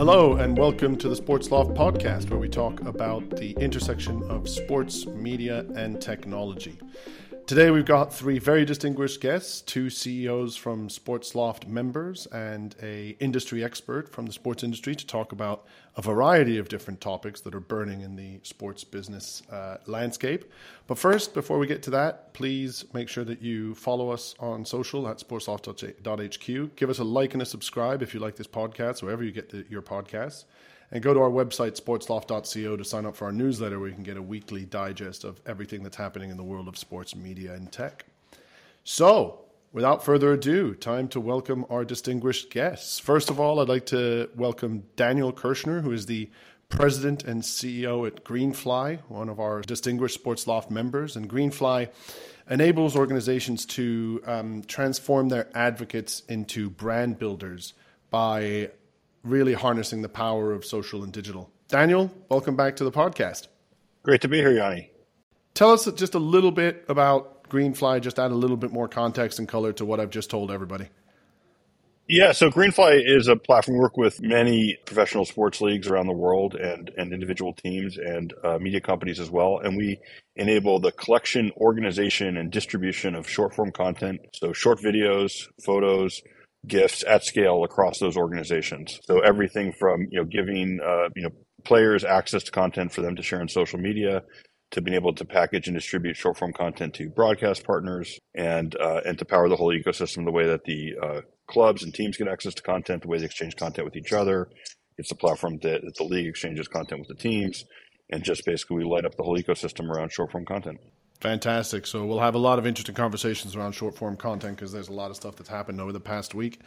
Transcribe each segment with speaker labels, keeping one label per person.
Speaker 1: Hello, and welcome to the Sports Loft podcast, where we talk about the intersection of sports, media, and technology. Today, we've got three very distinguished guests two CEOs from Sports Loft members and a industry expert from the sports industry to talk about a variety of different topics that are burning in the sports business uh, landscape. But first, before we get to that, please make sure that you follow us on social at sportsloft.hq. Give us a like and a subscribe if you like this podcast, wherever you get the, your podcasts. And go to our website, sportsloft.co, to sign up for our newsletter where you can get a weekly digest of everything that's happening in the world of sports media and tech. So, without further ado, time to welcome our distinguished guests. First of all, I'd like to welcome Daniel Kirschner, who is the president and CEO at Greenfly, one of our distinguished Sports Loft members. And Greenfly enables organizations to um, transform their advocates into brand builders by really harnessing the power of social and digital. Daniel, welcome back to the podcast.
Speaker 2: Great to be here, Yanni.
Speaker 1: Tell us just a little bit about Greenfly, just add a little bit more context and color to what I've just told everybody.
Speaker 2: Yeah, so Greenfly is a platform we work with many professional sports leagues around the world and, and individual teams and uh, media companies as well. And we enable the collection, organization, and distribution of short form content. So short videos, photos, GIFs at scale across those organizations. So everything from you know giving uh, you know players access to content for them to share on social media, to being able to package and distribute short form content to broadcast partners, and uh, and to power the whole ecosystem the way that the uh, clubs and teams get access to content, the way they exchange content with each other. It's the platform that, that the league exchanges content with the teams, and just basically we light up the whole ecosystem around short form content.
Speaker 1: Fantastic. So we'll have a lot of interesting conversations around short form content because there's a lot of stuff that's happened over the past week.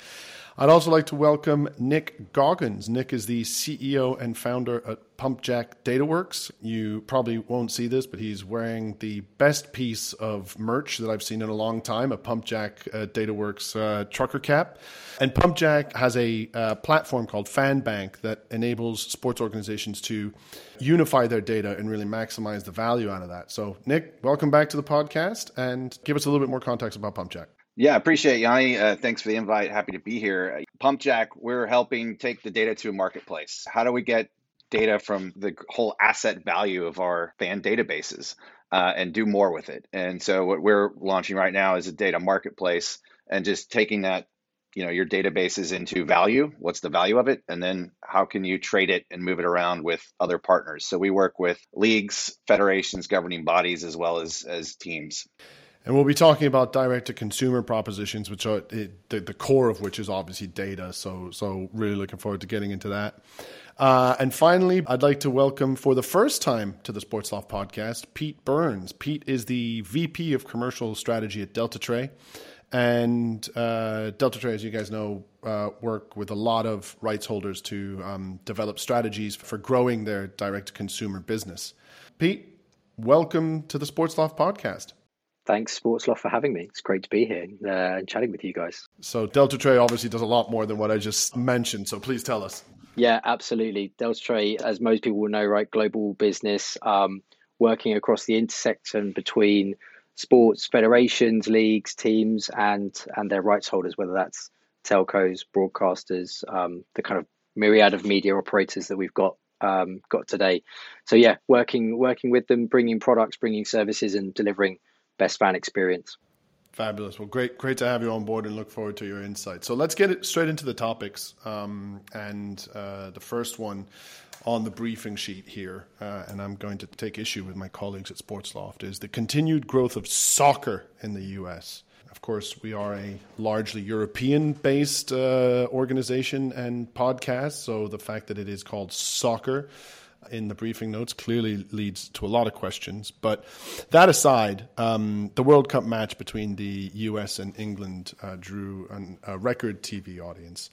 Speaker 1: I'd also like to welcome Nick Goggins. Nick is the CEO and founder at PumpJack DataWorks. You probably won't see this, but he's wearing the best piece of merch that I've seen in a long time a PumpJack uh, DataWorks uh, trucker cap. And PumpJack has a uh, platform called FanBank that enables sports organizations to unify their data and really maximize the value out of that. So, Nick, welcome back to the podcast and give us a little bit more context about PumpJack.
Speaker 3: Yeah, appreciate it, Yanni. Uh, thanks for the invite. Happy to be here. PumpJack, we're helping take the data to a marketplace. How do we get data from the whole asset value of our fan databases uh, and do more with it? And so, what we're launching right now is a data marketplace and just taking that, you know, your databases into value. What's the value of it? And then how can you trade it and move it around with other partners? So we work with leagues, federations, governing bodies, as well as as teams.
Speaker 1: And we'll be talking about direct to consumer propositions, which are the, the core of which is obviously data. So, so really looking forward to getting into that. Uh, and finally, I'd like to welcome for the first time to the Sports Loft podcast, Pete Burns. Pete is the VP of Commercial Strategy at Deltatre. And uh, Deltatre, as you guys know, uh, work with a lot of rights holders to um, develop strategies for growing their direct to consumer business. Pete, welcome to the Sports Loft podcast
Speaker 4: thanks Sportsloft for having me. It's great to be here uh, and chatting with you guys.
Speaker 1: So Deltatre obviously does a lot more than what I just mentioned. So please tell us.
Speaker 4: Yeah, absolutely. Deltatre, as most people will know, right, global business, um, working across the intersection between sports federations, leagues, teams, and and their rights holders, whether that's telcos, broadcasters, um, the kind of myriad of media operators that we've got um, got today. So yeah, working working with them, bringing products, bringing services, and delivering best fan experience.
Speaker 1: Fabulous. Well, great, great to have you on board, and look forward to your insights. So let's get straight into the topics. Um, and uh, the first one on the briefing sheet here, uh, and I'm going to take issue with my colleagues at Sportsloft, is the continued growth of soccer in the U.S. Of course, we are a largely European-based uh, organization and podcast, so the fact that it is called soccer in the briefing notes clearly leads to a lot of questions. But that aside, um, the World Cup match between the US and England uh, drew an, a record TV audience.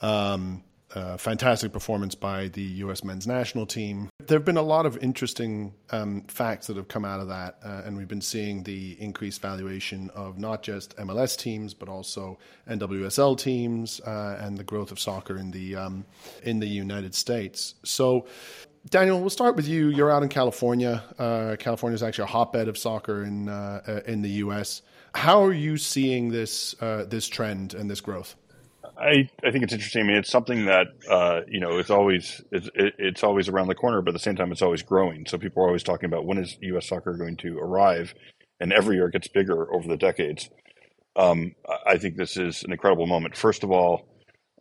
Speaker 1: Um, uh, fantastic performance by the U.S. men's national team. There have been a lot of interesting um, facts that have come out of that, uh, and we've been seeing the increased valuation of not just MLS teams but also NWSL teams uh, and the growth of soccer in the um, in the United States. So, Daniel, we'll start with you. You're out in California. Uh, California is actually a hotbed of soccer in uh, uh in the U.S. How are you seeing this uh, this trend and this growth?
Speaker 2: I, I think it's interesting. I mean, it's something that uh, you know it's always it's, it's always around the corner, but at the same time, it's always growing. So people are always talking about when is U.S. soccer going to arrive, and every year it gets bigger over the decades. Um, I think this is an incredible moment. First of all,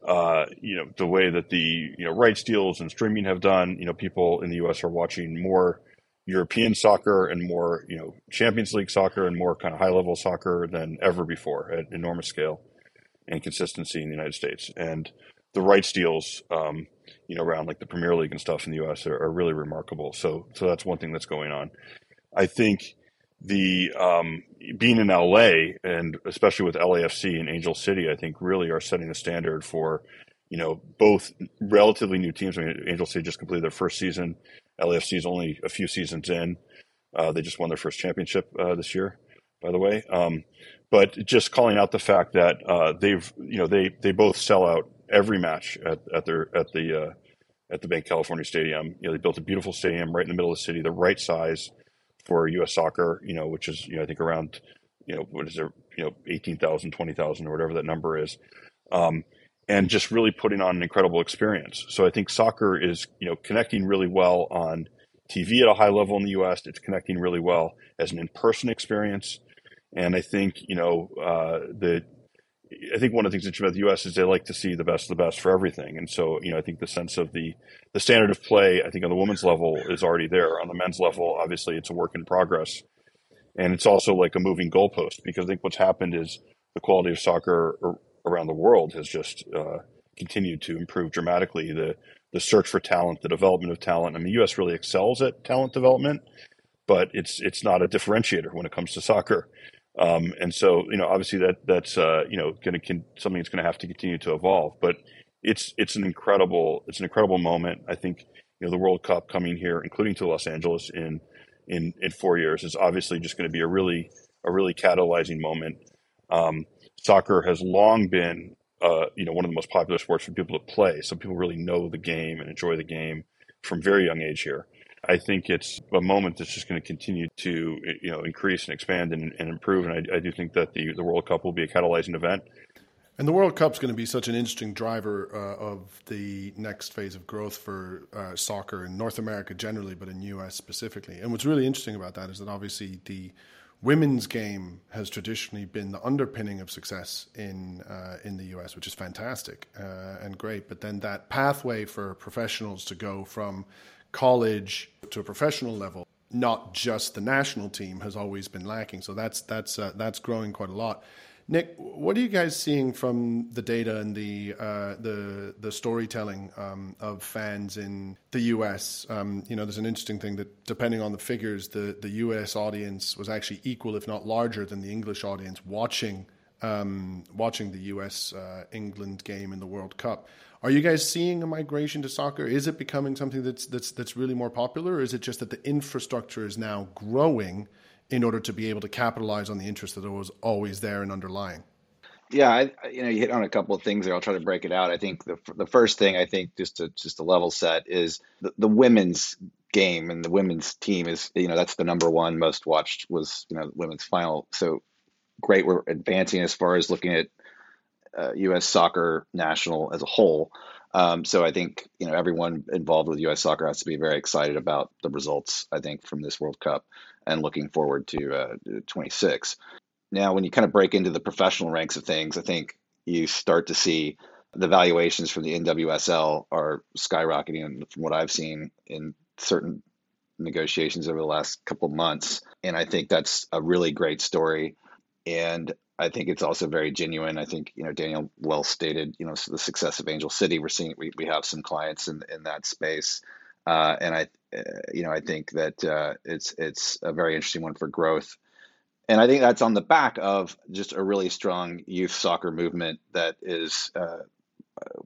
Speaker 2: uh, you know the way that the you know rights deals and streaming have done. You know, people in the U.S. are watching more European soccer and more you know Champions League soccer and more kind of high level soccer than ever before at enormous scale and consistency in the United States. And the rights deals, um, you know, around like the Premier League and stuff in the U.S. are, are, really remarkable. So, so that's one thing that's going on. I think the um, being in LA and especially with LAFC and Angel City, I think really are setting the standard for, you know, both relatively new teams. I mean, Angel City just completed their first season. LAFC is only a few seasons in. Uh, they just won their first championship uh, this year, by the way. Um, but just calling out the fact that uh, they've you know they they both sell out every match at, at their at the uh, at the Bank California Stadium. You know they built a beautiful stadium right in the middle of the city, the right size for U.S. soccer. You know, which is you know I think around you know what is there you know 18,000, 20,000 or whatever that number is. Um, and just really putting on an incredible experience. So I think soccer is, you know, connecting really well on TV at a high level in the U.S. It's connecting really well as an in-person experience. And I think, you know, uh, the I think one of the things interesting about the U.S. is they like to see the best of the best for everything, and so you know I think the sense of the the standard of play I think on the women's level is already there. On the men's level, obviously it's a work in progress, and it's also like a moving goalpost because I think what's happened is the quality of soccer around the world has just uh, continued to improve dramatically. The the search for talent, the development of talent. I mean, the U.S. really excels at talent development, but it's it's not a differentiator when it comes to soccer. Um, and so, you know, obviously that that's uh, you know going to something that's going to have to continue to evolve. But it's it's an incredible it's an incredible moment. I think you know the World Cup coming here, including to Los Angeles in in in four years, is obviously just going to be a really a really catalyzing moment. Um, soccer has long been uh, you know one of the most popular sports for people to play, so people really know the game and enjoy the game from very young age here. I think it's a moment that's just going to continue to you know increase and expand and, and improve. And I, I, do think that the the World Cup will be a catalyzing event.
Speaker 1: And the World Cup's going to be such an interesting driver uh, of the next phase of growth for uh, soccer in North America generally, but in US specifically. And what's really interesting about that is that obviously the women's game has traditionally been the underpinning of success in uh, in the US, which is fantastic uh, and great. But then that pathway for professionals to go from college to a professional level, not just the national team, has always been lacking. So that's that's uh, that's growing quite a lot. Nick, what are you guys seeing from the data and the uh, the the storytelling um, of fans in the U.S.? Um, you know, there's an interesting thing that depending on the figures, the the U.S. audience was actually equal, if not larger, than the English audience watching um, watching the U.S. Uh, England game in the World Cup. Are you guys seeing a migration to soccer? Is it becoming something that's that's that's really more popular, or is it just that the infrastructure is now growing? in order to be able to capitalize on the interest that was always there and underlying?
Speaker 3: Yeah, I, you know, you hit on a couple of things there. I'll try to break it out. I think the the first thing I think just to just a level set is the, the women's game and the women's team is you know that's the number one most watched was you know women's final. So great, we're advancing as far as looking at uh, U.S. soccer national as a whole. Um, so I think you know everyone involved with U.S. soccer has to be very excited about the results. I think from this World Cup and looking forward to uh, 26. Now, when you kind of break into the professional ranks of things, I think you start to see the valuations for the NWSL are skyrocketing. From what I've seen in certain negotiations over the last couple months, and I think that's a really great story. And I think it's also very genuine. I think you know Daniel well stated. You know the success of Angel City. We're seeing we, we have some clients in in that space, uh, and I uh, you know, I think that uh, it's it's a very interesting one for growth, and I think that's on the back of just a really strong youth soccer movement that is, uh,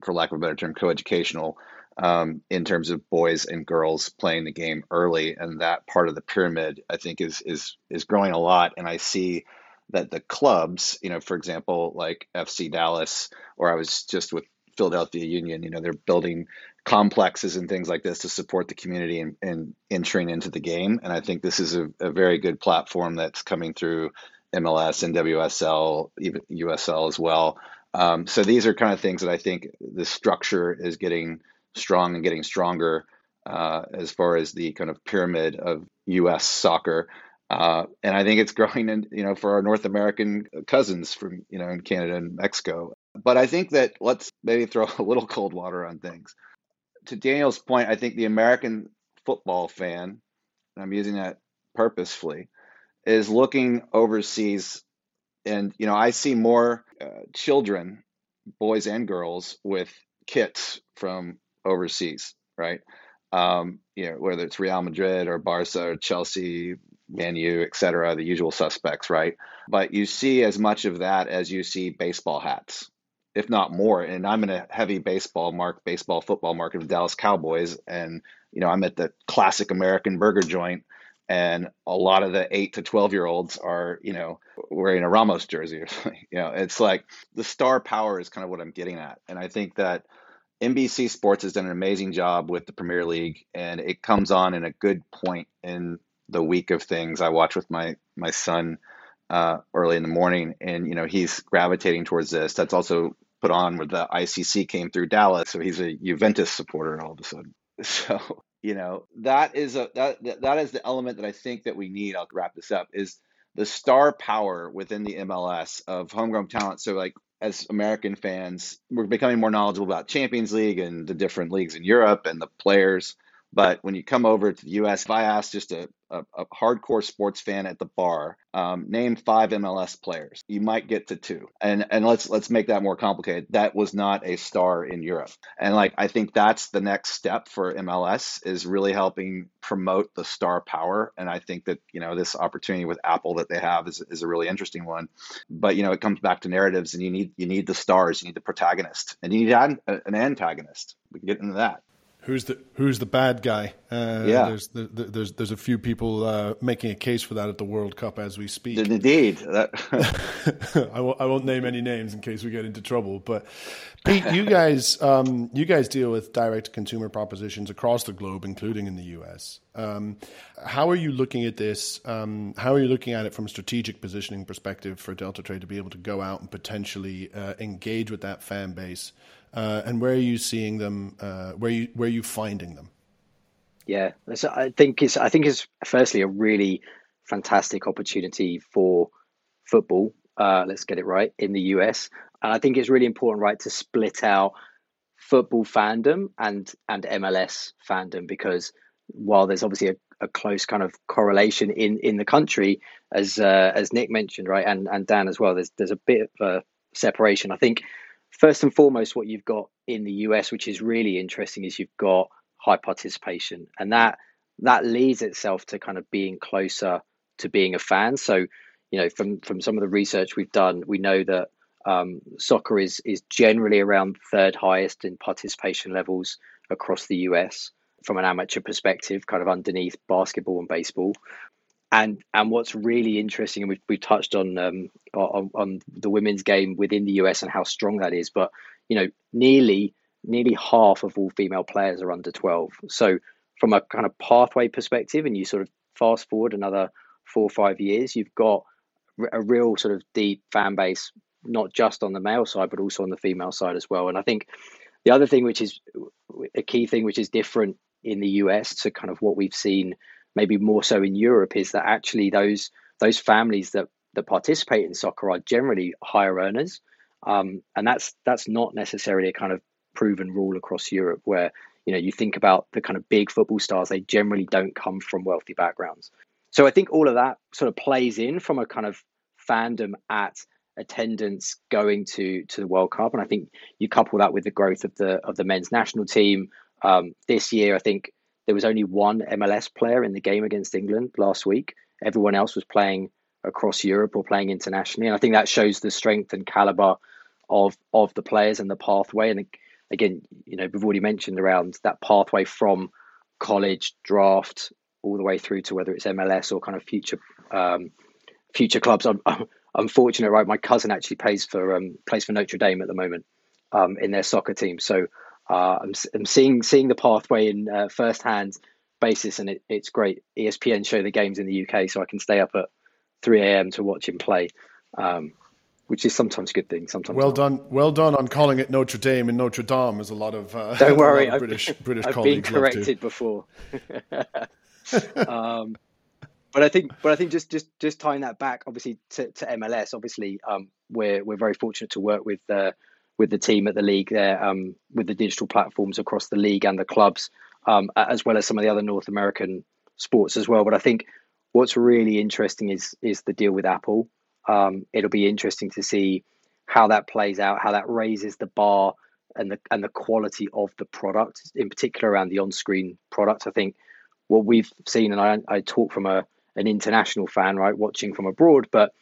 Speaker 3: for lack of a better term, coeducational um, in terms of boys and girls playing the game early, and that part of the pyramid I think is is is growing a lot, and I see that the clubs, you know, for example, like FC Dallas, or I was just with Philadelphia Union, you know, they're building complexes and things like this to support the community and, entering into the game. And I think this is a, a very good platform that's coming through MLS and WSL, even USL as well. Um, so these are kind of things that I think the structure is getting strong and getting stronger uh, as far as the kind of pyramid of U.S. soccer. Uh, and I think it's growing in, you know, for our North American cousins from, you know, in Canada and Mexico. But I think that let's maybe throw a little cold water on things. To Daniel's point, I think the American football fan, and I'm using that purposefully, is looking overseas. And, you know, I see more uh, children, boys and girls, with kits from overseas, right? Um, you know, whether it's Real Madrid or Barca or Chelsea, Man U, et cetera, the usual suspects, right? But you see as much of that as you see baseball hats, if not more. And I'm in a heavy baseball mark, baseball football market of Dallas Cowboys, and you know I'm at the classic American burger joint, and a lot of the eight to twelve year olds are you know wearing a Ramos jersey or something. You know, it's like the star power is kind of what I'm getting at, and I think that NBC Sports has done an amazing job with the Premier League, and it comes on in a good point in the week of things. I watch with my my son uh, early in the morning, and you know he's gravitating towards this. That's also put on where the ICC came through Dallas, so he's a Juventus supporter all of a sudden. So you know that is a that that is the element that I think that we need. I'll wrap this up. Is the star power within the MLS of homegrown talent. So like as American fans, we're becoming more knowledgeable about Champions League and the different leagues in Europe and the players. But when you come over to the US, if I ask just a, a, a hardcore sports fan at the bar, um, name five MLS players, you might get to two. And and let's let's make that more complicated. That was not a star in Europe. And like I think that's the next step for MLS is really helping promote the star power. And I think that, you know, this opportunity with Apple that they have is, is a really interesting one. But you know, it comes back to narratives and you need you need the stars, you need the protagonist, and you need an, an antagonist. We can get into that
Speaker 1: who's the who's the bad guy?
Speaker 3: Uh, yeah,
Speaker 1: there's there's there's a few people uh, making a case for that at the World Cup as we speak.
Speaker 3: Indeed,
Speaker 1: I won't won't name any names in case we get into trouble. But Pete, you guys um, you guys deal with direct consumer propositions across the globe, including in the U.S. Um, how are you looking at this? Um, how are you looking at it from a strategic positioning perspective for Deltatre to be able to go out and potentially uh, engage with that fan base? uh, and where are you seeing them? Uh, where you where are you finding them?
Speaker 4: Yeah, I think it's I think it's firstly a really fantastic opportunity for football. Uh, let's get it right in the US, and I think it's really important, right, to split out football fandom and and MLS fandom because while there's obviously a, a close kind of correlation in in the country, as uh, as Nick mentioned, right, and and Dan as well, there's there's a bit of a separation. I think first and foremost, what you've got in the US, which is really interesting, is you've got high participation, and that that leads itself to kind of being closer to being a fan. So, you know, from from some of the research we've done, we know that um, soccer is is generally around third highest in participation levels across the US from an amateur perspective, kind of underneath basketball and baseball and and what's really interesting, and we've, we've touched on, um, on on the women's game within the US and how strong that is, but you know, nearly nearly half of all female players are under 12. So from a kind of pathway perspective, and you sort of fast forward another four or five years, you've got a real sort of deep fan base, not just on the male side, but also on the female side as well. And I think the other thing, which is a key thing, which is different in the US to kind of what we've seen maybe more so in Europe, is that actually those those families that that participate in soccer are generally higher earners, um, and that's that's not necessarily a kind of proven rule across Europe where you know you think about the kind of big football stars they generally don't come from wealthy backgrounds. So I think all of that sort of plays in from a kind of fandom at attendance going to to the World Cup, and I think you couple that with the growth of the of the men's national team um, this year. I think there was only one MLS player in the game against England last week. Everyone else was playing across Europe or playing internationally. And I think that shows the strength and caliber of of the players and the pathway. And again, you know, we've already mentioned around that pathway from college draft all the way through to whether it's MLS or kind of future um, future clubs. I'm, I'm, fortunate, right? My cousin actually plays for um, plays for Notre Dame at the moment um, in their soccer team. So uh, I'm, I'm seeing seeing the pathway in uh, first hand basis, and it, it's great. ESPN show the games in the UK, so I can stay up at 3 a.m. to watch him play, um, which is sometimes a good thing. Sometimes
Speaker 1: well
Speaker 4: not.
Speaker 1: done, well done on calling it Notre Dame and Notre Dame, is a lot of uh,
Speaker 4: don't worry,
Speaker 1: of
Speaker 4: I've,
Speaker 1: British British
Speaker 4: I've
Speaker 1: colleagues
Speaker 4: been corrected before. um, but I think, but I think just just just tying that back, obviously to, to MLS. Obviously, um, we're we're very fortunate to work with the with the team at the league there, um, with the digital platforms across the league and the clubs, um, as well as some of the other North American sports as well. But I think what's really interesting is is the deal with Apple. Um, it'll be interesting to see how that plays out, how that raises the bar and the and the quality of the product, in particular around the on-screen product. I think what we've seen, and I, I talk from a an international fan, right, watching from abroad, but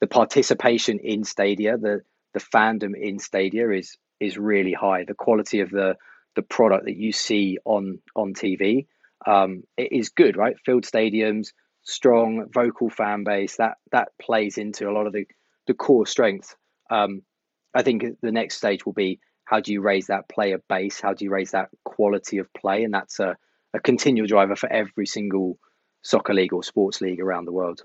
Speaker 4: the participation in Stadia, the the fandom in Stadia is is really high. The quality of the the product that you see on on TV um, it is good, right? Filled stadiums, strong vocal fan base that that plays into a lot of the the core strength. Um, I think the next stage will be how do you raise that player base? How do you raise that quality of play? And that's a, a continual driver for every single soccer league or sports league around the world.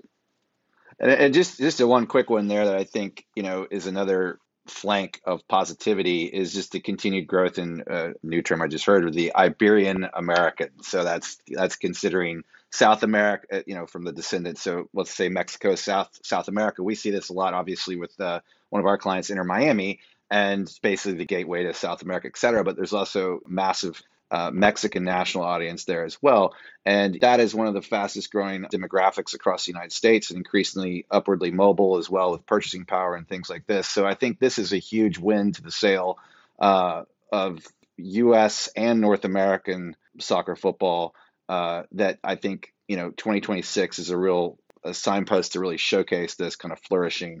Speaker 3: And, and just just a one quick one there that I think you know is another flank of positivity is just the continued growth in a uh, new term I just heard the Iberian American. So that's that's considering South America, uh, you know, from the descendants. So let's say Mexico, South South America. We see this a lot, obviously, with uh, one of our clients, Inter Miami, and basically the gateway to South America, et cetera. But there's also massive uh, Mexican national audience there as well. And that is one of the fastest growing demographics across the United States and increasingly upwardly mobile as well with purchasing power and things like this. So I think this is a huge win to the sale uh, of US and North American soccer football uh, that I think, you know, 2026 is a real a signpost to really showcase this kind of flourishing.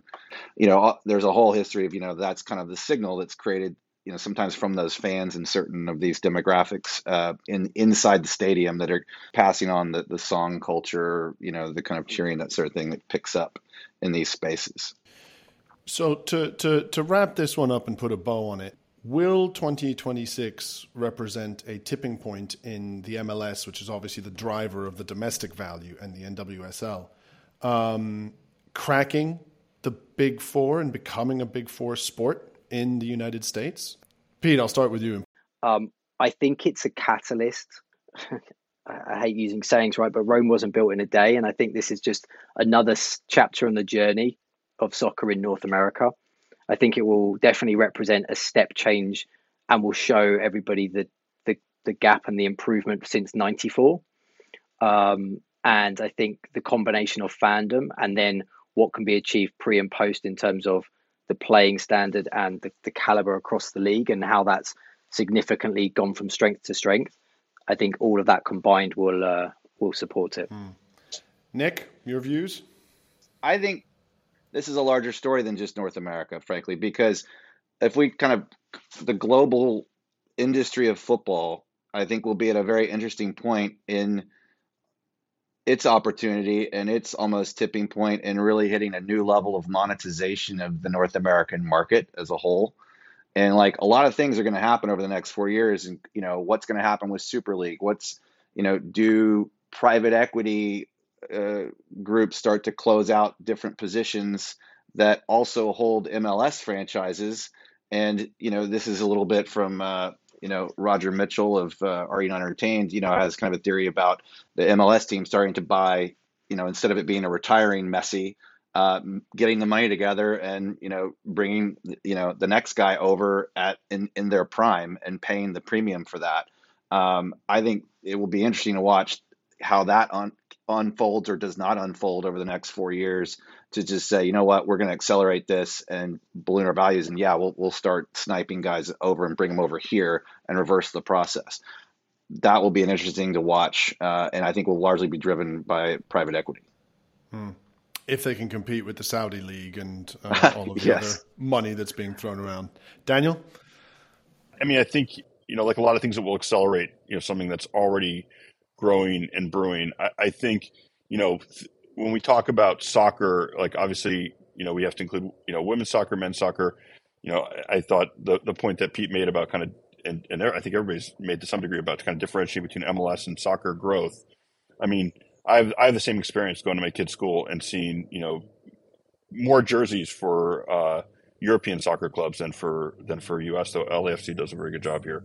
Speaker 3: You know, there's a whole history of, you know, that's kind of the signal that's created you know sometimes from those fans and certain of these demographics uh, in inside the stadium that are passing on the, the song culture you know the kind of cheering that sort of thing that picks up in these spaces.
Speaker 1: So to to to wrap this one up and put a bow on it will 2026 represent a tipping point in the MLS which is obviously the driver of the domestic value and the NWSL um, cracking the big 4 and becoming a big 4 sport in the United States? Pete, I'll start with you.
Speaker 4: Um, I think it's a catalyst. I hate using sayings, right? But Rome wasn't built in a day. And I think this is just another chapter on the journey of soccer in North America. I think it will definitely represent a step change and will show everybody the, the, the gap and the improvement since 94. Um, and I think the combination of fandom and then what can be achieved pre and post in terms of the playing standard and the, the caliber across the league and how that's significantly gone from strength to strength. I think all of that combined will uh, will support it. Mm.
Speaker 1: Nick, your views?
Speaker 3: I think this is a larger story than just North America, frankly, because if we kind of the global industry of football, I think we'll be at a very interesting point in its opportunity and its almost tipping and really hitting a new level of monetization of the North American market as a whole. And like a lot of things are going to happen over the next four years. And, you know, what's going to happen with Super League? What's, you know, do private equity uh, groups start to close out different positions that also hold MLS franchises? And, you know, this is a little bit from, uh, you know, Roger Mitchell of uh, Are You Not Entertained, you know, has kind of a theory about the MLS team starting to buy, you know, instead of it being a retiring Messi, uh, getting the money together and you know bringing you know the next guy over at in, in their prime and paying the premium for that. Um, I think it will be interesting to watch how that un- unfolds or does not unfold over the next four years to just say, you know what, we're going to accelerate this and balloon our values, and yeah, we'll we'll start sniping guys over and bring them over here and reverse the process. That will be an interesting to watch, uh, and I think will largely be driven by private equity.
Speaker 1: Hmm. If they can compete with the Saudi league and uh, all of the yes. other money that's being thrown around, Daniel.
Speaker 2: I mean, I think you know, like a lot of things that will accelerate, you know, something that's already growing and brewing. I, I think, you know, th- when we talk about soccer, like obviously, you know, we have to include, you know, women's soccer, men's soccer. You know, I, thought the, the point that Pete made about kind of, and, and there, I think everybody's made to some degree about kind of differentiating between MLS and soccer growth. I mean, I have, I have the same experience going to my kid's school and seeing, you know, more jerseys for, uh, European soccer clubs than for than for US. Though LAFC does a very good job here.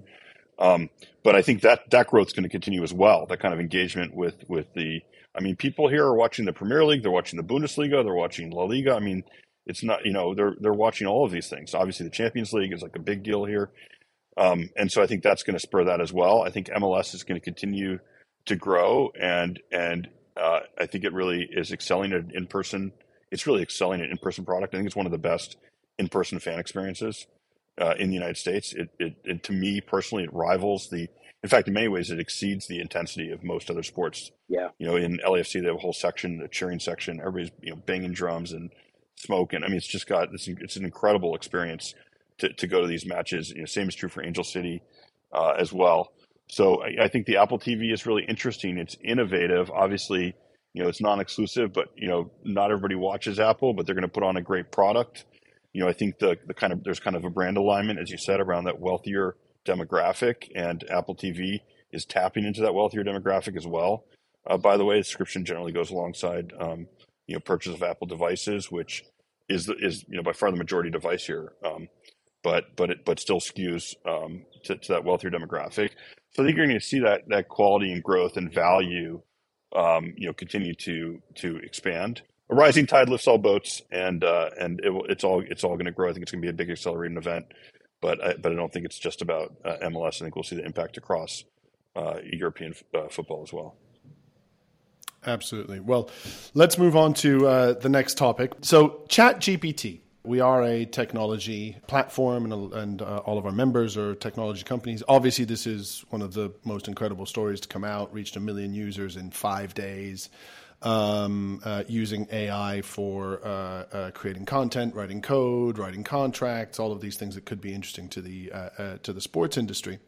Speaker 2: Um, but I think that that growth is going to continue as well. That kind of engagement with with the, I mean, people here are watching the Premier League, they're watching the Bundesliga, they're watching La Liga. I mean, it's not you know they're they're watching all of these things. Obviously, the Champions League is like a big deal here, um, and so I think that's going to spur that as well. I think MLS is going to continue to grow, and and uh, I think it really is excelling at in person. It's really excelling at in person product. I think it's one of the best in person fan experiences uh, in the United States. It, it, it, to me personally, it rivals the. In fact, in many ways, it exceeds the intensity of most other sports.
Speaker 4: Yeah.
Speaker 2: You know, in LAFC, they have a whole section, a cheering section. Everybody's you know banging drums and smoking. I mean, it's just got it's, it's an incredible experience to, to go to these matches. You know, same is true for Angel City uh, as well. So I, I, think the Apple TV is really interesting. It's innovative. Obviously, you know, it's non-exclusive, but you know, not everybody watches Apple, but they're going to put on a great product you know, I think the the kind of there's kind of a brand alignment, as you said, around that wealthier demographic, and Apple TV is tapping into that wealthier demographic as well. Uh, by the way, subscription generally goes alongside um, you know purchase of Apple devices, which is the, is you know by far the majority device here, um, but but it but still skews um, to, to, that wealthier demographic. So I think you're going to see that that quality and growth and value, um, you know, continue to to expand a rising tide lifts all boats, and uh, and it, it's all it's all going to grow. I think it's going to be a big accelerating event, but I, but I don't think it's just about uh, MLS. I think we'll see the impact across uh, European uh, football as well.
Speaker 1: Absolutely. Well, let's move on to uh, the next topic. So, Chat GPT. We are a technology platform, and, and uh, all of our members are technology companies. Obviously, this is one of the most incredible stories to come out. Reached a million users in five days um, uh, using AI for uh, uh, creating content, writing code, writing contracts, all of these things that could be interesting to the uh, uh, to the sports industry.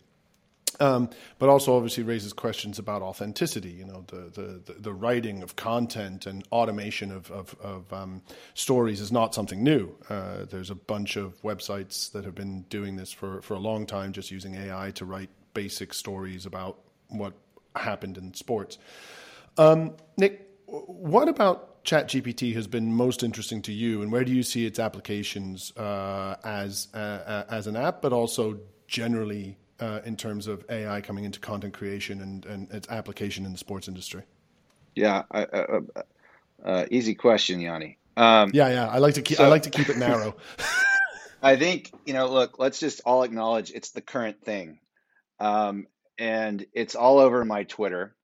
Speaker 1: Um, but also obviously raises questions about authenticity. You know, the the, the, writing of content and automation of of, of um, stories is not something new. Uh, there's a bunch of websites that have been doing this for for a long time, just using AI to write basic stories about what happened in sports. Um, Nick, what about ChatGPT has been most interesting to you, and where do you see its applications uh, as uh, uh, as an app, but also generally uh, in terms of AI coming into content creation and, and its application in the sports industry?
Speaker 3: Yeah, uh, uh, easy question, Yanni. Um,
Speaker 1: yeah, yeah. I like to keep so, I like to keep it narrow.
Speaker 3: I think you know. Look, let's just all acknowledge it's the current thing, um, and it's all over my Twitter.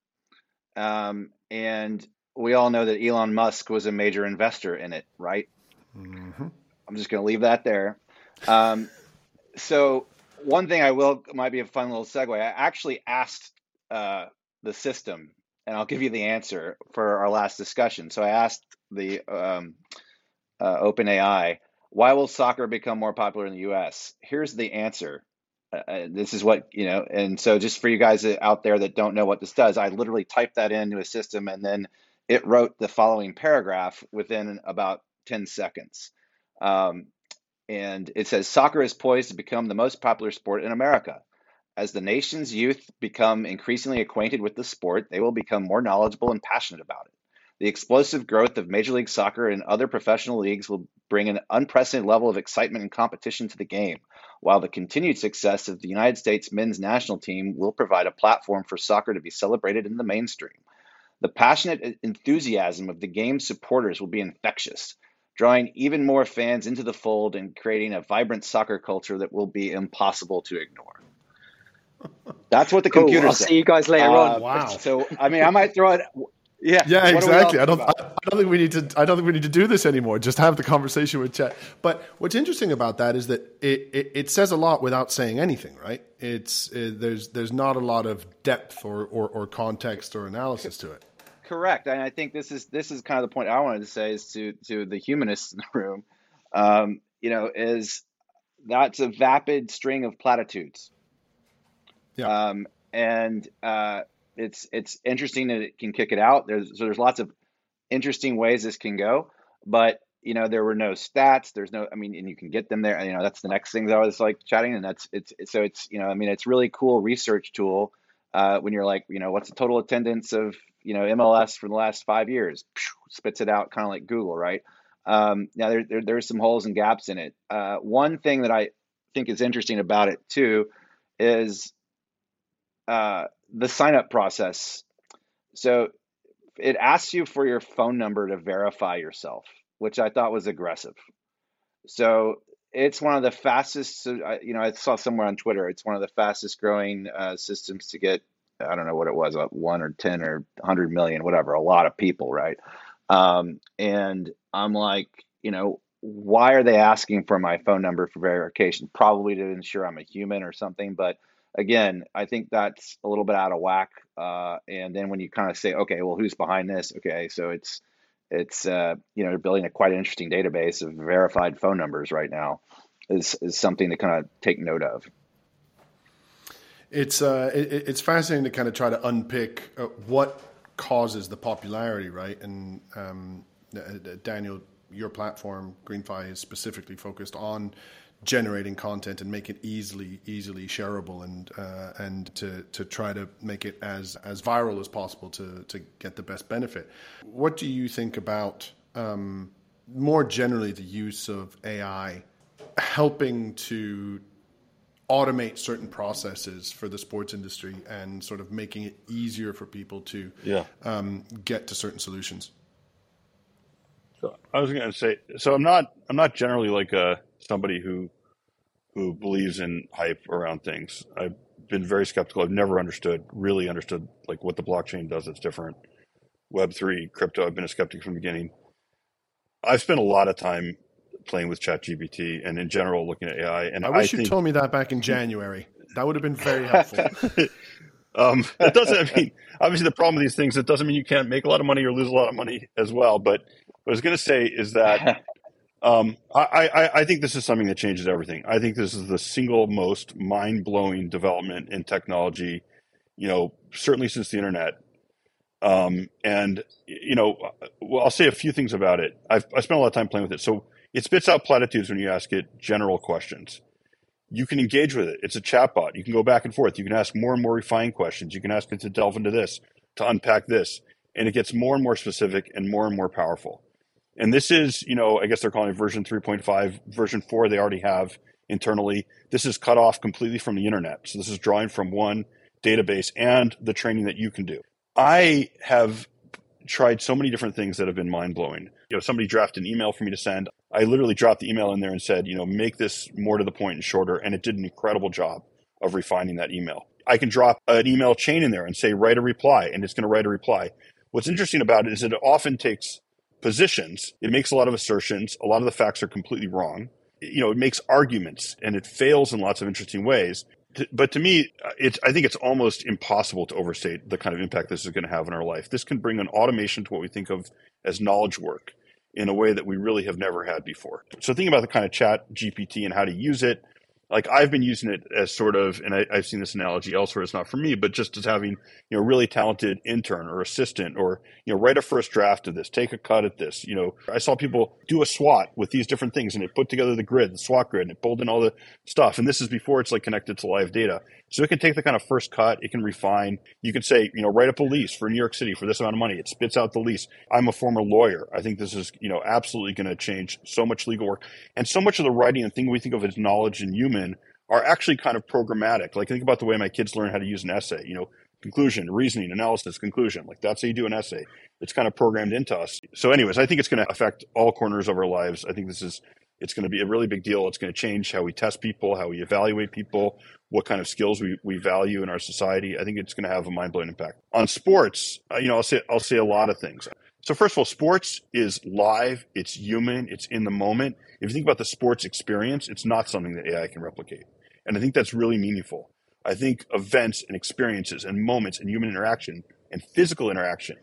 Speaker 3: Um, and we all know that Elon Musk was a major investor in it, right? Mm-hmm. I'm just going to leave that there. Um, so one thing I will might be a fun little segue. I actually asked uh, the system, and I'll give you the answer for our last discussion. So I asked the um, uh, OpenAI, why will soccer become more popular in the U.S.? Here's the answer. Uh, uh, this is what you know, and so just for you guys out there that don't know what this does, I literally typed that into a system and then it wrote the following paragraph within about 10 seconds. Um, and it says soccer is poised to become the most popular sport in America. As the nation's youth become increasingly acquainted with the sport, they will become more knowledgeable and passionate about it. The explosive growth of Major League Soccer and other professional leagues will bring an unprecedented level of excitement and competition to the game, while the continued success of the United States men's national team will provide a platform for soccer to be celebrated in the mainstream. The passionate enthusiasm of the game's supporters will be infectious, drawing even more fans into the fold and creating a vibrant soccer culture that will be impossible to ignore. That's what the cool. computer
Speaker 4: I'll
Speaker 3: said.
Speaker 4: see you guys later uh, on.
Speaker 1: Wow.
Speaker 3: So, I mean, I might throw it. Yeah.
Speaker 1: Yeah, exactly. I don't. I, I, don't think we need to. I don't think we need to do this anymore. Just have the conversation with Chat. But what's interesting about that is that it, it, it says a lot without saying anything, right? It's it, there's there's not a lot of depth or, or, or context or analysis to it.
Speaker 3: Correct, and I think this is this is kind of the point I wanted to say is to to the humanists in the room, um, you know, is that's a vapid string of platitudes. Yeah. Um, and uh, it's it's interesting that it can kick it out. There's so there's lots of interesting ways this can go, but you know there were no stats. There's no, I mean, and you can get them there. You know, that's the next thing that I was like chatting, and that's it's so it's you know, I mean, it's really cool research tool. Uh, when you're like, you know, what's the total attendance of you know MLS for the last five years, spits it out kind of like Google, right? Um, now there, there there's some holes and gaps in it. Uh, one thing that I think is interesting about it too is uh, the sign up process. So it asks you for your phone number to verify yourself, which I thought was aggressive. So it's one of the fastest. You know, I saw somewhere on Twitter. It's one of the fastest growing uh, systems to get. I don't know what it was, uh, one or ten or hundred million, whatever. A lot of people, right? Um, and I'm like, you know, why are they asking for my phone number for verification? Probably to ensure I'm a human or something. But again, I think that's a little bit out of whack. Uh, and then when you kind of say, okay, well, who's behind this? Okay, so it's it's uh, you know building a quite interesting database of verified phone numbers right now is is something to kind of take note of.
Speaker 1: It's uh, it, it's fascinating to kind of try to unpick uh, what causes the popularity, right? And um, uh, Daniel, your platform Greenfly is specifically focused on generating content and make it easily easily shareable and uh, and to to try to make it as as viral as possible to to get the best benefit. What do you think about um, more generally the use of AI helping to automate certain processes for the sports industry and sort of making it easier for people to
Speaker 2: yeah.
Speaker 1: um, get to certain solutions?
Speaker 2: So I was going to say, so I'm not I'm not generally like a somebody who who believes in hype around things. I've been very skeptical. I've never understood, really understood, like what the blockchain does that's different. Web three, crypto. I've been a skeptic from the beginning. I've spent a lot of time playing with ChatGPT and in general looking at AI. And
Speaker 1: I wish
Speaker 2: I
Speaker 1: you
Speaker 2: think,
Speaker 1: told me that back in January. That would have been very helpful.
Speaker 2: um, it doesn't. I mean, obviously, the problem with these things it doesn't mean you can't make a lot of money or lose a lot of money as well. But what I was going to say is that Um, I, I, I, think this is something that changes everything. I think this is the single most mind blowing development in technology, you know, certainly since the internet. Um, and, you know, well, I'll say a few things about it. I've, I spent a lot of time playing with it. So it spits out platitudes when you ask it general questions. You can engage with it. It's a chatbot. You can go back and forth. You can ask more and more refined questions. You can ask it to delve into this, to unpack this. And it gets more and more specific and more and more powerful. And this is, you know, I guess they're calling it version 3.5. Version 4 they already have internally. This is cut off completely from the internet. So this is drawing from one database and the training that you can do. I have tried so many different things that have been mind blowing. You know, somebody drafted an email for me to send. I literally dropped the email in there and said, you know, make this more to the point and shorter. And it did an incredible job of refining that email. I can drop an email chain in there and say, write a reply, and it's going to write a reply. What's interesting about it is it often takes positions. It makes a lot of assertions. A lot of the facts are completely wrong. You know, it makes arguments and it fails in lots of interesting ways. But to me, it's, I think it's almost impossible to overstate the kind of impact this is going to have in our life. This can bring an automation to what we think of as knowledge work in a way that we really have never had before. So think about the kind of chat GPT and how to use it, like I've been using it as sort of, and I, have seen this analogy elsewhere. It's not for me, but just as having you know really talented intern or assistant, or you know write a first draft of this, take a cut at this. You know, I saw people do a SWOT with these different things, and it put together the grid, the SWOT grid, and it pulled in all the stuff. And this is before it's like connected to live data, so it can take the kind of first cut, it can refine. You can say, you know, write up a lease for New York City for this amount of money. It spits out the lease. I'm a former lawyer. I think this is you know absolutely going to change so much legal work, and so much of the writing and thing we think of as knowledge and human are actually kind of programmatic. Like think about the way my kids learn how to use an essay, you know, conclusion, reasoning, analysis, conclusion. Like that's how you do an essay. It's kind of programmed into us. So anyways, I think it's going to affect all corners of our lives. I think this is it's going to be a really big deal. It's going to change how we test people, how we evaluate people, what kind of skills we, we value in our society. I think it's going to have a mind blowing impact on sports. Uh, you know, I'll say I'll say a lot of things. So first of all, sports is live. It's human. It's in the moment. If you think about the sports experience, it's not something that AI can replicate. And I think that's really meaningful. I think events and experiences and moments and human interaction and physical interaction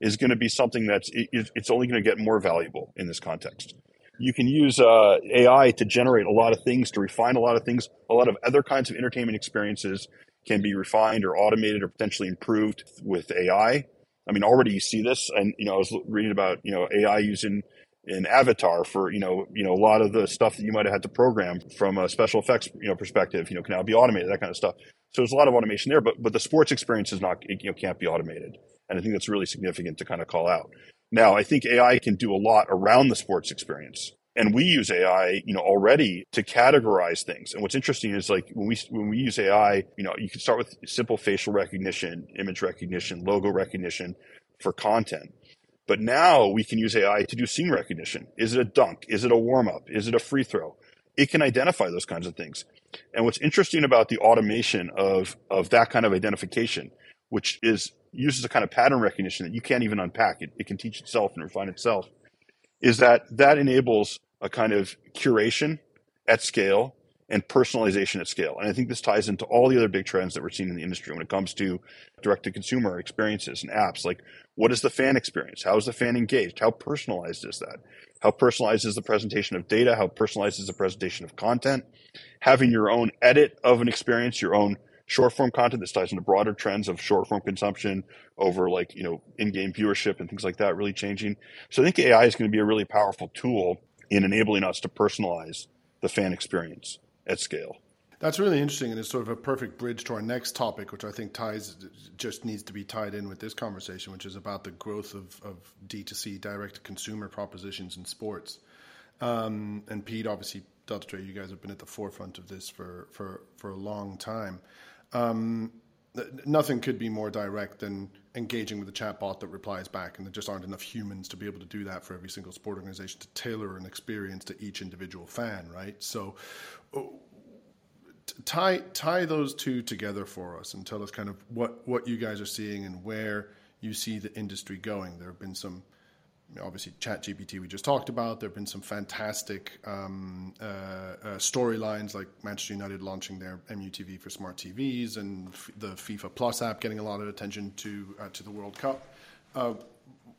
Speaker 2: is going to be something that's it's only going to get more valuable in this context. You can use uh, AI to generate a lot of things, to refine a lot of things. A lot of other kinds of entertainment experiences can be refined or automated or potentially improved with AI. I mean, already you see this, and you know, I was reading about you know AI using in Avatar for you know you know a lot of the stuff that you might have had to program from a special effects you know perspective you know can now be automated that kind of stuff. So there's a lot of automation there, but but the sports experience is not you know can't be automated, and I think that's really significant to kind of call out. Now, I think AI can do a lot around the sports experience. And we use AI, you know, already to categorize things. And what's interesting is like when we when we use AI, you know, you can start with simple facial recognition, image recognition, logo recognition for content. But now we can use AI to do scene recognition. Is it a dunk? Is it a warm up? Is it a free throw? It can identify those kinds of things. And what's interesting about the automation of of that kind of identification, which is uses a kind of pattern recognition that you can't even unpack. It, it can teach itself and refine itself is that that enables a kind of curation at scale and personalization at scale. And I think this ties into all the other big trends that we're seeing in the industry when it comes to direct to consumer experiences and apps. Like, what is the fan experience? How is the fan engaged? How personalized is that? How personalized is the presentation of data? How personalized is the presentation of content? Having your own edit of an experience, your own short form content that ties into broader trends of short form consumption over like, you know, in game viewership and things like that really changing. So I think AI is going to be a really powerful tool in enabling us to personalize the fan experience at scale.
Speaker 1: That's really interesting, and it's sort of a perfect bridge to our next topic, which I think ties just needs to be tied in with this conversation, which is about the growth of, of D2C, direct to consumer propositions in sports. Um, and Pete, obviously, Deltatre you guys have been at the forefront of this for, for, for a long time. Um, nothing could be more direct than engaging with a chatbot that replies back, and there just aren't enough humans to be able to do that for every single sport organization to tailor an experience to each individual fan, right? So, oh, tie tie those two together for us and tell us kind of what what you guys are seeing and where you see the industry going. There have been some obviously ChatGPT we just talked about. There have been some fantastic um, uh, uh, storylines like Manchester United launching their MUTV for smart TVs and f- the FIFA Plus app getting a lot of attention to uh, to the World Cup. Uh,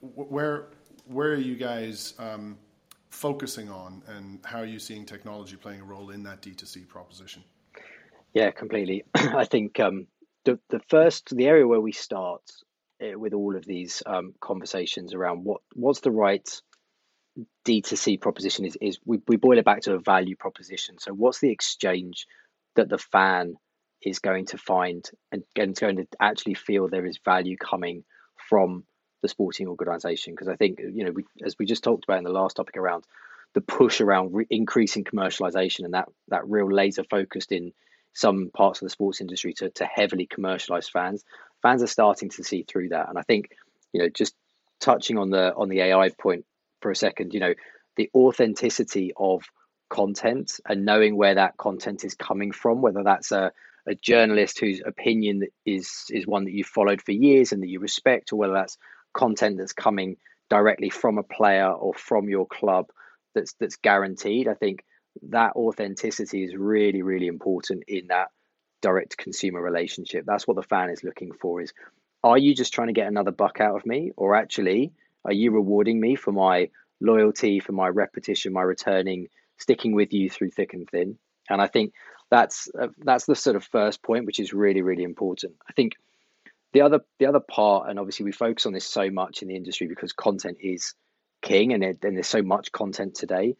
Speaker 1: where where are you guys um, focusing on, and how are you seeing technology playing a role in that D2C proposition?
Speaker 4: Yeah, completely. I think um, the the first the area where we start with all of these um, conversations around what what's the right D2C proposition is, is we, we boil it back to a value proposition. So what's the exchange that the fan is going to find and, and going to actually feel there is value coming from the sporting organization? Because I think, you know, we, as we just talked about in the last topic around the push around re- increasing commercialization and that, that real laser focused in some parts of the sports industry to, to heavily commercialize fans fans are starting to see through that. And I think, you know, just touching on the on the AI point for a second, you know, the authenticity of content and knowing where that content is coming from, whether that's a, a journalist whose opinion is is one that you've followed for years and that you respect, or whether that's content that's coming directly from a player or from your club that's that's guaranteed. I think that authenticity is really, really important in that direct consumer relationship. That's what the fan is looking for is are you just trying to get another buck out of me or actually are you rewarding me for my loyalty, for my repetition, my returning, sticking with you through thick and thin? And I think that's uh, that's the sort of first point which is really really important. I think the other the other part and obviously we focus on this so much in the industry because content is king and, it, and there's so much content today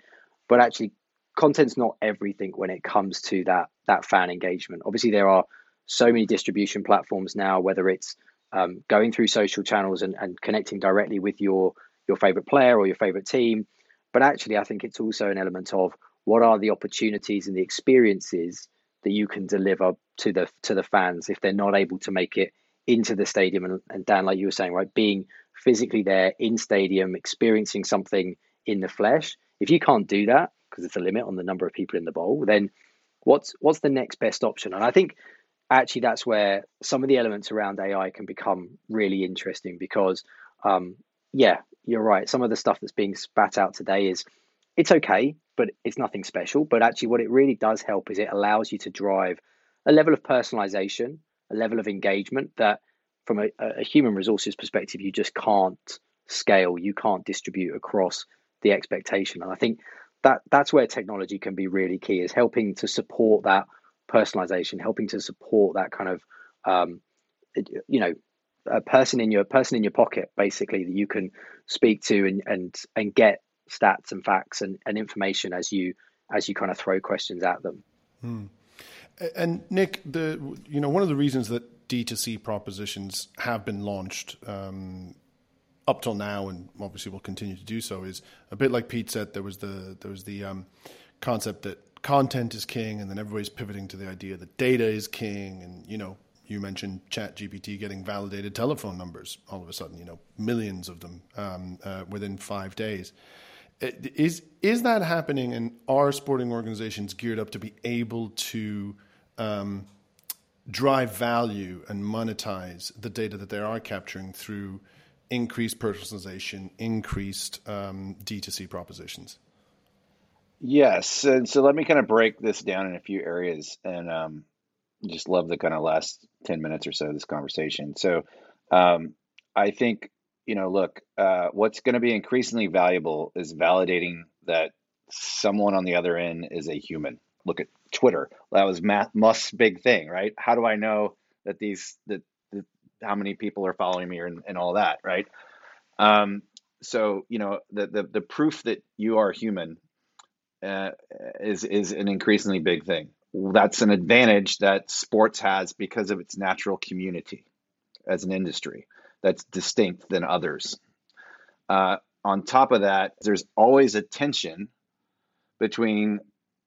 Speaker 4: but actually content's not everything when it comes to that that fan engagement. Obviously, there are so many distribution platforms now, whether it's um, going through social channels and, and connecting directly with your your favorite player or your favorite team. But actually, I think it's also an element of what are the opportunities and the experiences that you can deliver to the to the fans if they're not able to make it into the stadium. And, and Dan, like you were saying, right, being physically there in stadium, experiencing something in the flesh. If you can't do that, because there's a limit on the number of people in the bowl, then what's what's the next best option? And I think actually that's where some of the elements around AI can become really interesting because um, yeah, you're right. Some of the stuff that's being spat out today is it's okay, but it's nothing special. But actually, what it really does help is it allows you to drive a level of personalization, a level of engagement that, from a, a human resources perspective, you just can't scale, you can't distribute across the expectation. And I think that that's where technology can be really key is helping to support that personalization helping to support that kind of um, you know a person in your person in your pocket basically that you can speak to and and and get stats and facts and, and information as you as you kind of throw questions at them
Speaker 1: hmm. and nick the you know one of the reasons that d2c propositions have been launched um, up till now, and obviously will continue to do so, is a bit like Pete said. There was the there was the um, concept that content is king, and then everybody's pivoting to the idea that data is king, and you know. You mentioned ChatGPT getting validated telephone numbers all of a sudden, you know, millions of them um, uh, within five days. Is is that happening, and are sporting organizations geared up to be able to um, drive value and monetize the data that they are capturing through increased personalization, increased um, D2C propositions?
Speaker 3: Yes. And so let me kind of break this down in a few areas and um, just love the kind of last 10 minutes or so of this conversation. So um, I think, you know, look, uh, what's going to be increasingly valuable is validating that someone on the other end is a human. Look at Twitter. That was Matt Musk's big thing, right? How do I know that these that, that how many people are following me and, and all that, right? Um, so you know the, the the proof that you are human uh, is is an increasingly big thing. That's an advantage that sports has because of its natural community as an industry that's distinct than others. Uh, on top of that, there's always a tension between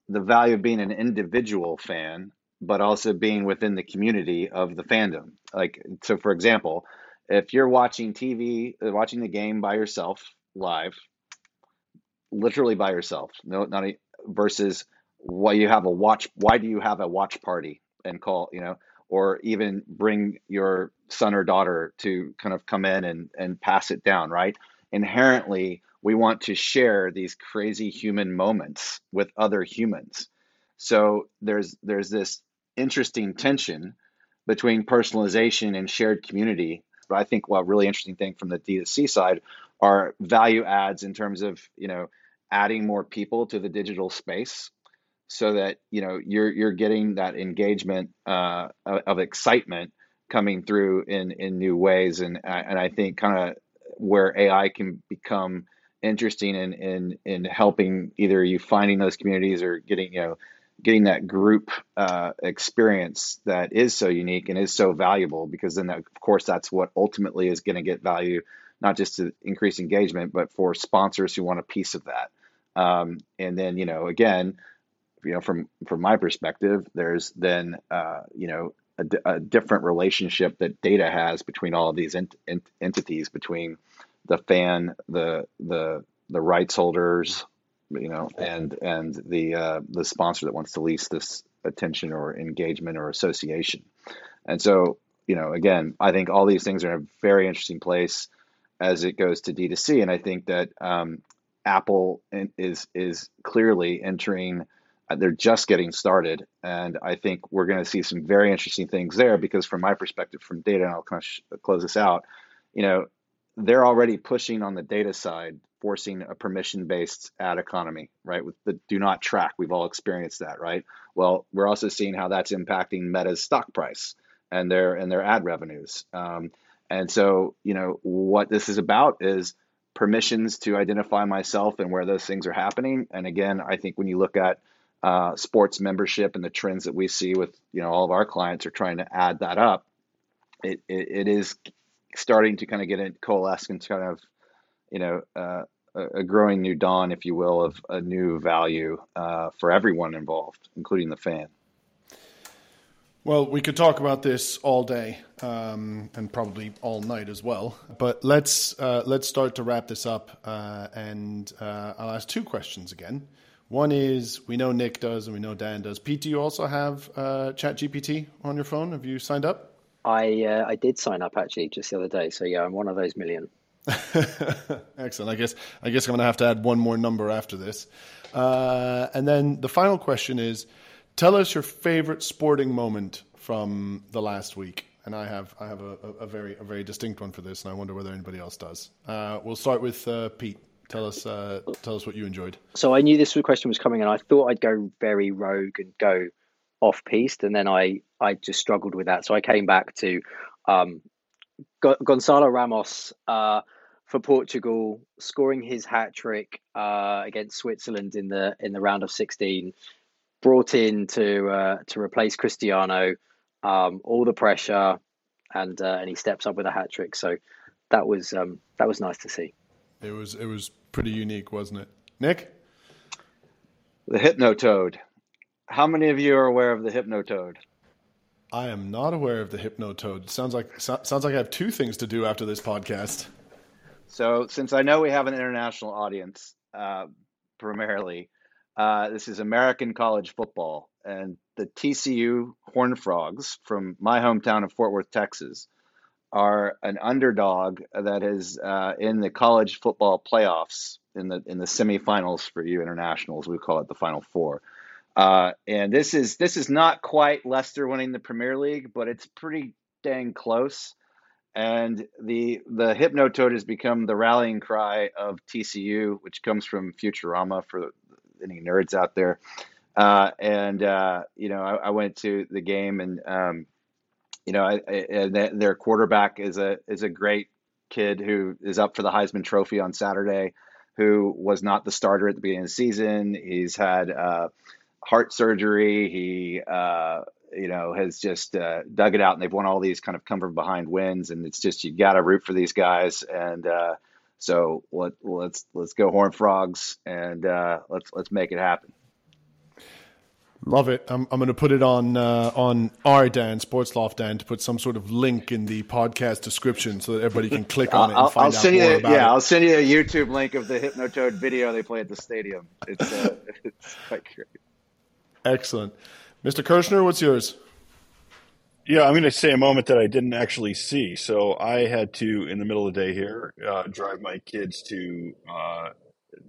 Speaker 3: the value of being an individual fan, but also being within the community of the fandom. Like, so for example, if you're watching TV, uh, watching the game by yourself live, literally by yourself, no, not a, versus why you have a watch. Why do you have a watch party and call, you know, or even bring your son or daughter to kind of come in and and pass it down, right? Inherently, we want to share these crazy human moments with other humans. So there's there's this interesting tension between personalization and shared community. But I think what really interesting thing from the D2C side are value adds in terms of you know adding more people to the digital space so that you know you're you're getting that engagement uh, of excitement coming through in in new ways and and I think kind of where AI can become interesting in in in helping either you finding those communities or getting you know getting that group uh, experience that is so unique and is so valuable because then that, of course that's what ultimately is going to get value not just to increase engagement but for sponsors who want a piece of that. Um, and then you know again you know from from my perspective there's then uh, you know a, a, different relationship that data has between all of these ent- ent- entities between the fan, the the the rights holders, you know, and and the uh, the sponsor that wants to lease this attention or engagement or association. And so, you know, again, I think all these things are in a very interesting place as it goes to D2C, and I think that um, Apple is is clearly entering. Uh, they're just getting started, and I think we're going to see some very interesting things there. Because from my perspective, from data, and I'll kind of sh- close this out. You know, they're already pushing on the data side, forcing a permission based ad economy, right? With the do not track. We've all experienced that, right? Well, we're also seeing how that's impacting Meta's stock price and their and their ad revenues. Um, and so, you know, what this is about is permissions to identify myself and where those things are happening. And again, I think when you look at uh, sports membership and the trends that we see with, you know, all of our clients are trying to add that up. It, it, it is starting to kind of get it coalesce into kind of, you know, uh, a growing new dawn, if you will, of a new value uh, for everyone involved, including the fan.
Speaker 1: Well, we could talk about this all day um, and probably all night as well. But let's uh, let's start to wrap this up, uh, and uh, I'll ask two questions again. One is we know Nick does, and we know Dan does. Pete, do you also have uh, ChatGPT on your phone? Have you signed up?
Speaker 4: I uh, I did sign up actually just the other day. So yeah, I'm one of those million.
Speaker 1: Excellent. I guess I guess I'm going to have to add one more number after this. Uh, and then the final question is: Tell us your favorite sporting moment from the last week. And I have I have a, a very a very distinct one for this, and I wonder whether anybody else does. Uh, we'll start with uh, Pete. Tell us uh, tell us what you enjoyed.
Speaker 4: So I knew this question was coming, and I thought I'd go very rogue and go off piste, and then I I just struggled with that. So I came back to um, Gonçalo Ramos uh, for Portugal, scoring his hat trick uh, against Switzerland in the in the round of sixteen, brought in to uh, to replace Cristiano. Um, all the pressure, and uh, and he steps up with a hat trick. So that was um, that was nice to see.
Speaker 1: It was it was pretty unique, wasn't it, Nick?
Speaker 3: The Hypnotoad. How many of you are aware of the Hypnotoad?
Speaker 1: I am not aware of the Hypnotoad. Sounds like sounds like I have two things to do after this podcast.
Speaker 3: So, since I know we have an international audience, uh, primarily, uh, this is American college football, and the TCU Horned Frogs from my hometown of Fort Worth, Texas, are an underdog that is uh, in the college football playoffs in the in the semifinals for you internationals. We call it the Final Four. Uh, and this is this is not quite Leicester winning the Premier League, but it's pretty dang close. And the the Hypnotoad has become the rallying cry of TCU, which comes from Futurama for any nerds out there. Uh, and uh, you know, I, I, went to the game, and um, you know, I, I, their quarterback is a is a great kid who is up for the Heisman Trophy on Saturday, who was not the starter at the beginning of the season. He's had uh, heart surgery. He, uh, you know, has just uh, dug it out, and they've won all these kind of come from behind wins. And it's just you got to root for these guys. And uh, so let, let's let's go Horn Frogs, and uh, let's let's make it happen.
Speaker 1: Love it. I'm, I'm going to put it on uh, on our Dan Sportsloft Dan to put some sort of link in the podcast description so that everybody can click on it and
Speaker 3: I'll,
Speaker 1: find
Speaker 3: I'll send
Speaker 1: out
Speaker 3: you,
Speaker 1: more about
Speaker 3: yeah,
Speaker 1: it.
Speaker 3: I'll send you a YouTube link of the Hypnotoad video they play at the stadium. It's uh, it's quite great.
Speaker 1: Excellent, Mr. Kirschner, what's yours?
Speaker 2: Yeah, I'm going to say a moment that I didn't actually see. So I had to, in the middle of the day here, uh, drive my kids to uh,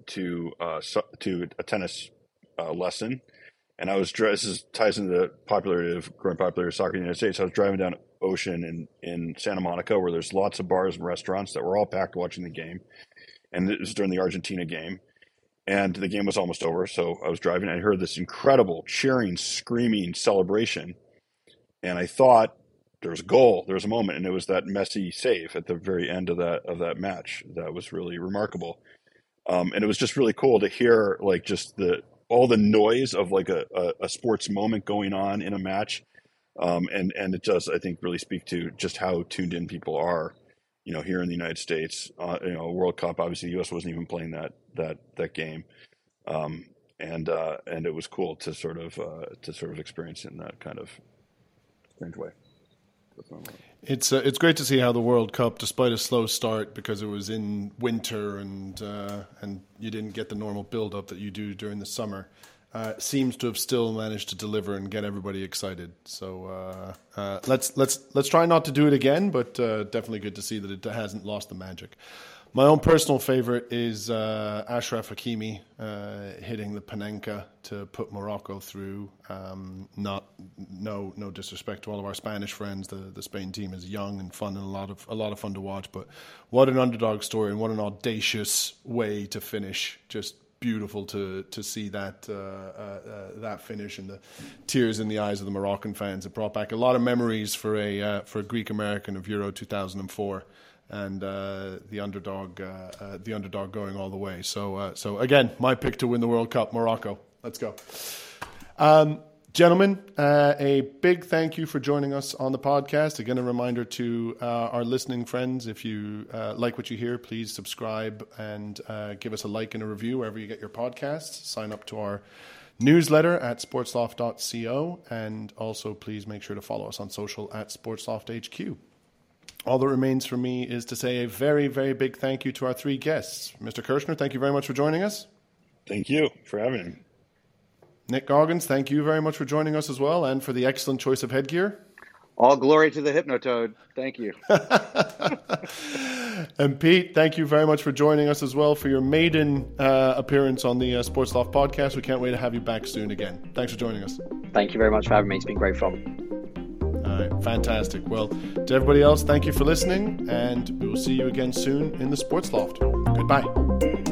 Speaker 2: to uh, to a tennis uh, lesson and I was this is ties into the popularity of growing popularity of soccer in the United States. I was driving down Ocean in in Santa Monica, where there's lots of bars and restaurants that were all packed watching the game, and it was during the Argentina game, and the game was almost over. So I was driving, I heard this incredible cheering, screaming celebration, and I thought there was a goal, there was a moment, and it was that messy save at the very end of that of that match that was really remarkable. Um, and it was just really cool to hear like just the all the noise of like a, a, a sports moment going on in a match. Um, and, and it does, I think, really speak to just how tuned in people are, you know, here in the United States, uh, you know, World Cup, obviously the U.S. wasn't even playing that, that, that game. Um, and, uh, and it was cool to sort of, uh, to sort of experience in that kind of strange way.
Speaker 1: It's uh, it's great to see how the World Cup, despite a slow start because it was in winter and uh, and you didn't get the normal build up that you do during the summer, uh, seems to have still managed to deliver and get everybody excited. So uh, uh, let's let's let's try not to do it again, but uh, definitely good to see that it hasn't lost the magic. My own personal favorite is uh, Achraf Hakimi uh, hitting the Panenka to put Morocco through. Um, not no no disrespect to all of our Spanish friends. The the Spain team is young and fun and a lot of a lot of fun to watch. But what an underdog story and what an audacious way to finish. Just beautiful to to see that uh, uh, uh, that finish and the tears in the eyes of the Moroccan fans. It brought back a lot of memories for a uh, for a Greek American of Euro 2004 and uh, the underdog, uh, the underdog going all the way. So, so again, my pick to win the World Cup, Morocco. Let's go, um, gentlemen. Uh, a big thank you for joining us on the podcast. Again, a reminder to uh, our listening friends: if you like what you hear, please subscribe and give us a like and a review wherever you get your podcasts. Sign up to our newsletter at sportsloft.co and also please make sure to follow us on social at sportslofthq all that remains for me is to say a very, very big thank you to our three guests. Mr. Kirschner, thank you very much for joining us.
Speaker 2: Thank you for having me.
Speaker 1: Nick Goggins, thank you very much for joining us as well and for the excellent choice of headgear.
Speaker 3: All glory to the Hypnotoad. Thank you.
Speaker 1: and Pete, thank you very much for joining us as well for your maiden uh, appearance on the uh, Sports Loft podcast. We can't wait to have you back soon again. Thanks for joining us.
Speaker 4: Thank you very much for having me. It's been great fun.
Speaker 1: All right, fantastic. Well, to everybody else, thank you for listening, and we will see you again soon in the Sports Loft. Goodbye.